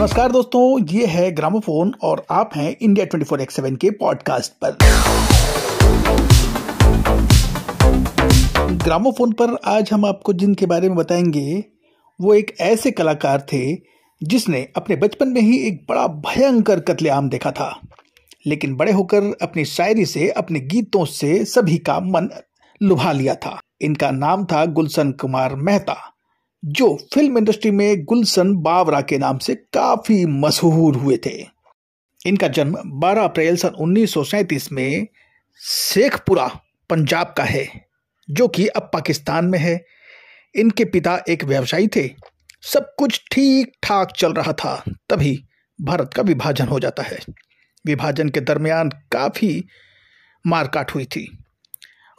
नमस्कार दोस्तों, ये है ग्रामोफोन और आप हैं इंडिया 24 एक्स सेवन के पॉडकास्ट पर। ग्रामोफोन पर आज हम आपको जिनके बारे में बताएँगे, वो एक ऐसे कलाकार थे जिसने अपने बचपन में ही एक बड़ा भयंकर कत्लेआम देखा था। लेकिन बड़े होकर अपनी शायरी से, अपने गीतों से सभी का मन लुभा लिया था। इनका नाम था गुलशन कुमार मेहता। जो फ़िल्म इंडस्ट्री में गुलशन बावरा के नाम से काफ़ी मशहूर हुए थे। इनका जन्म 12 अप्रैल सन उन्नीस सौ सैंतीस में शेखपुरा, पंजाब का है, जो कि अब पाकिस्तान में है। इनके पिता एक व्यवसायी थे। सब कुछ ठीक ठाक चल रहा था, तभी भारत का विभाजन हो जाता है। विभाजन के दरमियान काफ़ी मारकाट हुई थी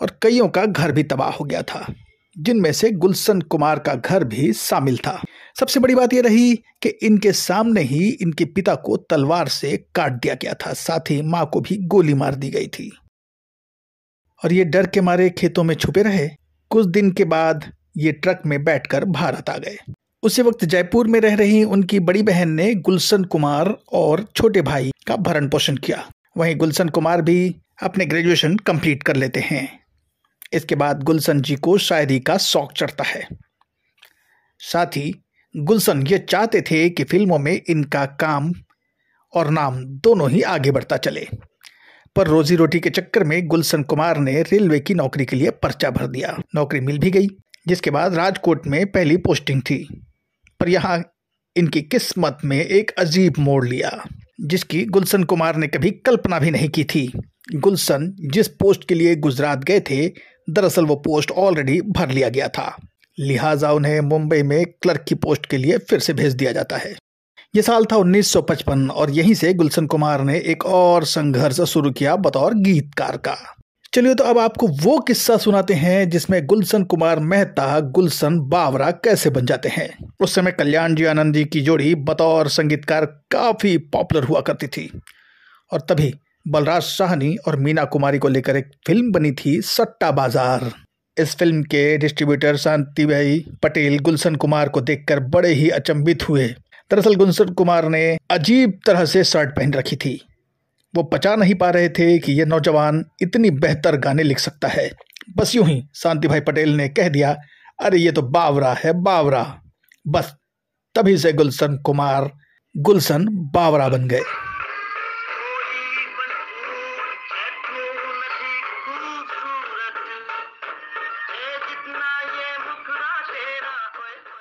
और कईयों का घर भी तबाह हो गया था। जिनमें से गुलशन कुमार का घर भी शामिल था। सबसे बड़ी बात यह रही कि इनके सामने ही इनके पिता को तलवार से काट दिया गया था, साथ ही माँ को भी गोली मार दी गई थी। और ये डर के मारे खेतों में छुपे रहे, कुछ दिन के बाद ये ट्रक में बैठकर भारत आ गए। उसी वक्त जयपुर में रह रही उनकी बड़ी बहन ने गुलशन कुमार और छोटे भाई का भरण पोषण किया। वहीं गुलशन कुमार भी अपने ग्रेजुएशन कंप्लीट कर लेते हैं। इसके बाद गुलशन जी को शायरी का शौक चढ़ता है। साथ ही गुलशन ये चाहते थे कि फ़िल्मों में इनका काम और नाम दोनों ही आगे बढ़ता चले। पर रोजी रोटी के चक्कर में गुलशन कुमार ने रेलवे की नौकरी के लिए पर्चा भर दिया। नौकरी मिल भी गई, जिसके बाद राजकोट में पहली पोस्टिंग थी। पर यहाँ इनकी किस्मत में एक अजीब मोड़ लिया, जिसकी गुलशन कुमार ने कभी कल्पना भी नहीं की थी। गुलशन जिस पोस्ट के लिए गुजरात गए थे दरअसल वो पोस्ट ऑलरेडी भर लिया गया था। लिहाजा उन्हें मुंबई में क्लर्क की पोस्ट के लिए फिर से भेज दिया जाता है। ये साल था 1955 और यहीं से गुलशन कुमार ने एक और संघर्ष शुरू किया बतौर गीतकार का। चलिए तो अब आपको वो किस्सा सुनाते हैं जिसमें गुलशन कुमार मेहता, गुलशन बावरा कैसे बन जाते हैं। उस समय कल्याण जी आनंद जी की जोड़ी बतौर संगीतकार काफ़ी पॉपुलर हुआ करती थी। और तभी बलराज साहनी और मीना कुमारी को लेकर एक फ़िल्म बनी थी सट्टा बाज़ार। इस फ़िल्म के डिस्ट्रीब्यूटर शांति भाई पटेल, गुलशन कुमार को देखकर बड़े ही अचंभित हुए। दरअसल गुलशन कुमार ने अजीब तरह से शर्ट पहन रखी थी। वो पचा नहीं पा रहे थे कि यह नौजवान इतनी बेहतर गाने लिख सकता है। बस यूँ ही शांति भाई पटेल ने कह दिया, अरे ये तो बावरा है, बावरा। बस तभी से गुलशन कुमार, गुलशन बावरा बन गए।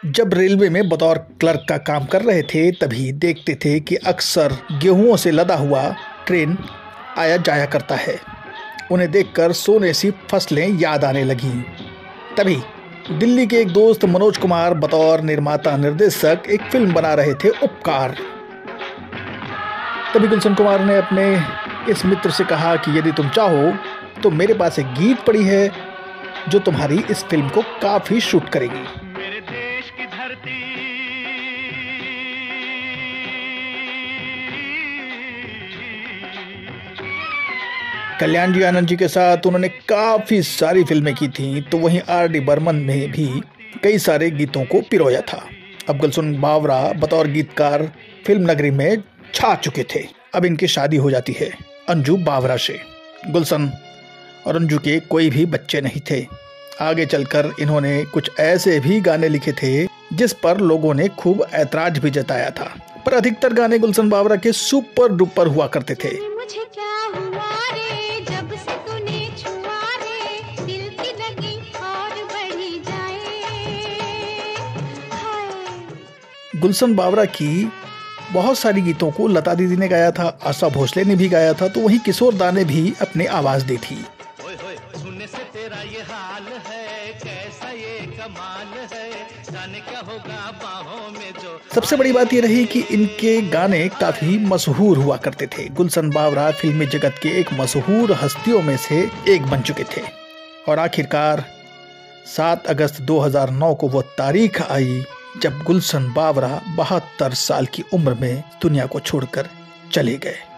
जब रेलवे में बतौर क्लर्क का काम कर रहे थे, तभी देखते थे कि अक्सर गेहूंों से लदा हुआ ट्रेन आया जाया करता है। उन्हें देखकर सोने सी फ़सलें याद आने लगी। तभी दिल्ली के एक दोस्त मनोज कुमार, बतौर निर्माता निर्देशक, एक फ़िल्म बना रहे थे, उपकार। तभी गुलशन कुमार ने अपने इस मित्र से कहा कि यदि तुम चाहो तो मेरे पास एक गीत पड़ी है जो तुम्हारी इस फ़िल्म को काफ़ी शूट करेगी। कल्याण जी आनंद जी के साथ उन्होंने काफ़ी सारी फ़िल्में की थी तो वहीं आर डी बर्मन में भी कई सारे गीतों को पिरोया था। अब गुलशन बावरा बतौर गीतकार फ़िल्म नगरी में छा चुके थे। अब इनकी शादी हो जाती है अंजू बावरा से। गुलशन और अंजू के कोई भी बच्चे नहीं थे। आगे चलकर इन्होंने कुछ ऐसे भी गाने लिखे थे जिस पर लोगों ने खूब ऐतराज भी जताया था। पर अधिकतर गाने गुलशन बावरा के सुपर डुपर हुआ करते थे। गुलशन बावरा की बहुत सारी गीतों को लता दीदी ने गाया था आशा भोसले ने भी गाया था तो वहीं किशोर दा ने भी अपनी आवाज़ दी थी। सबसे बड़ी बात यह रही कि इनके गाने काफ़ी मशहूर हुआ करते थे। गुलशन बावरा फिल्मी जगत के एक मशहूर हस्तियों में से एक बन चुके थे। और आखिरकार 7 अगस्त 2009 को वो तारीख आई जब गुलशन बावरा बहत्तर साल की उम्र में दुनिया को छोड़कर चले गए।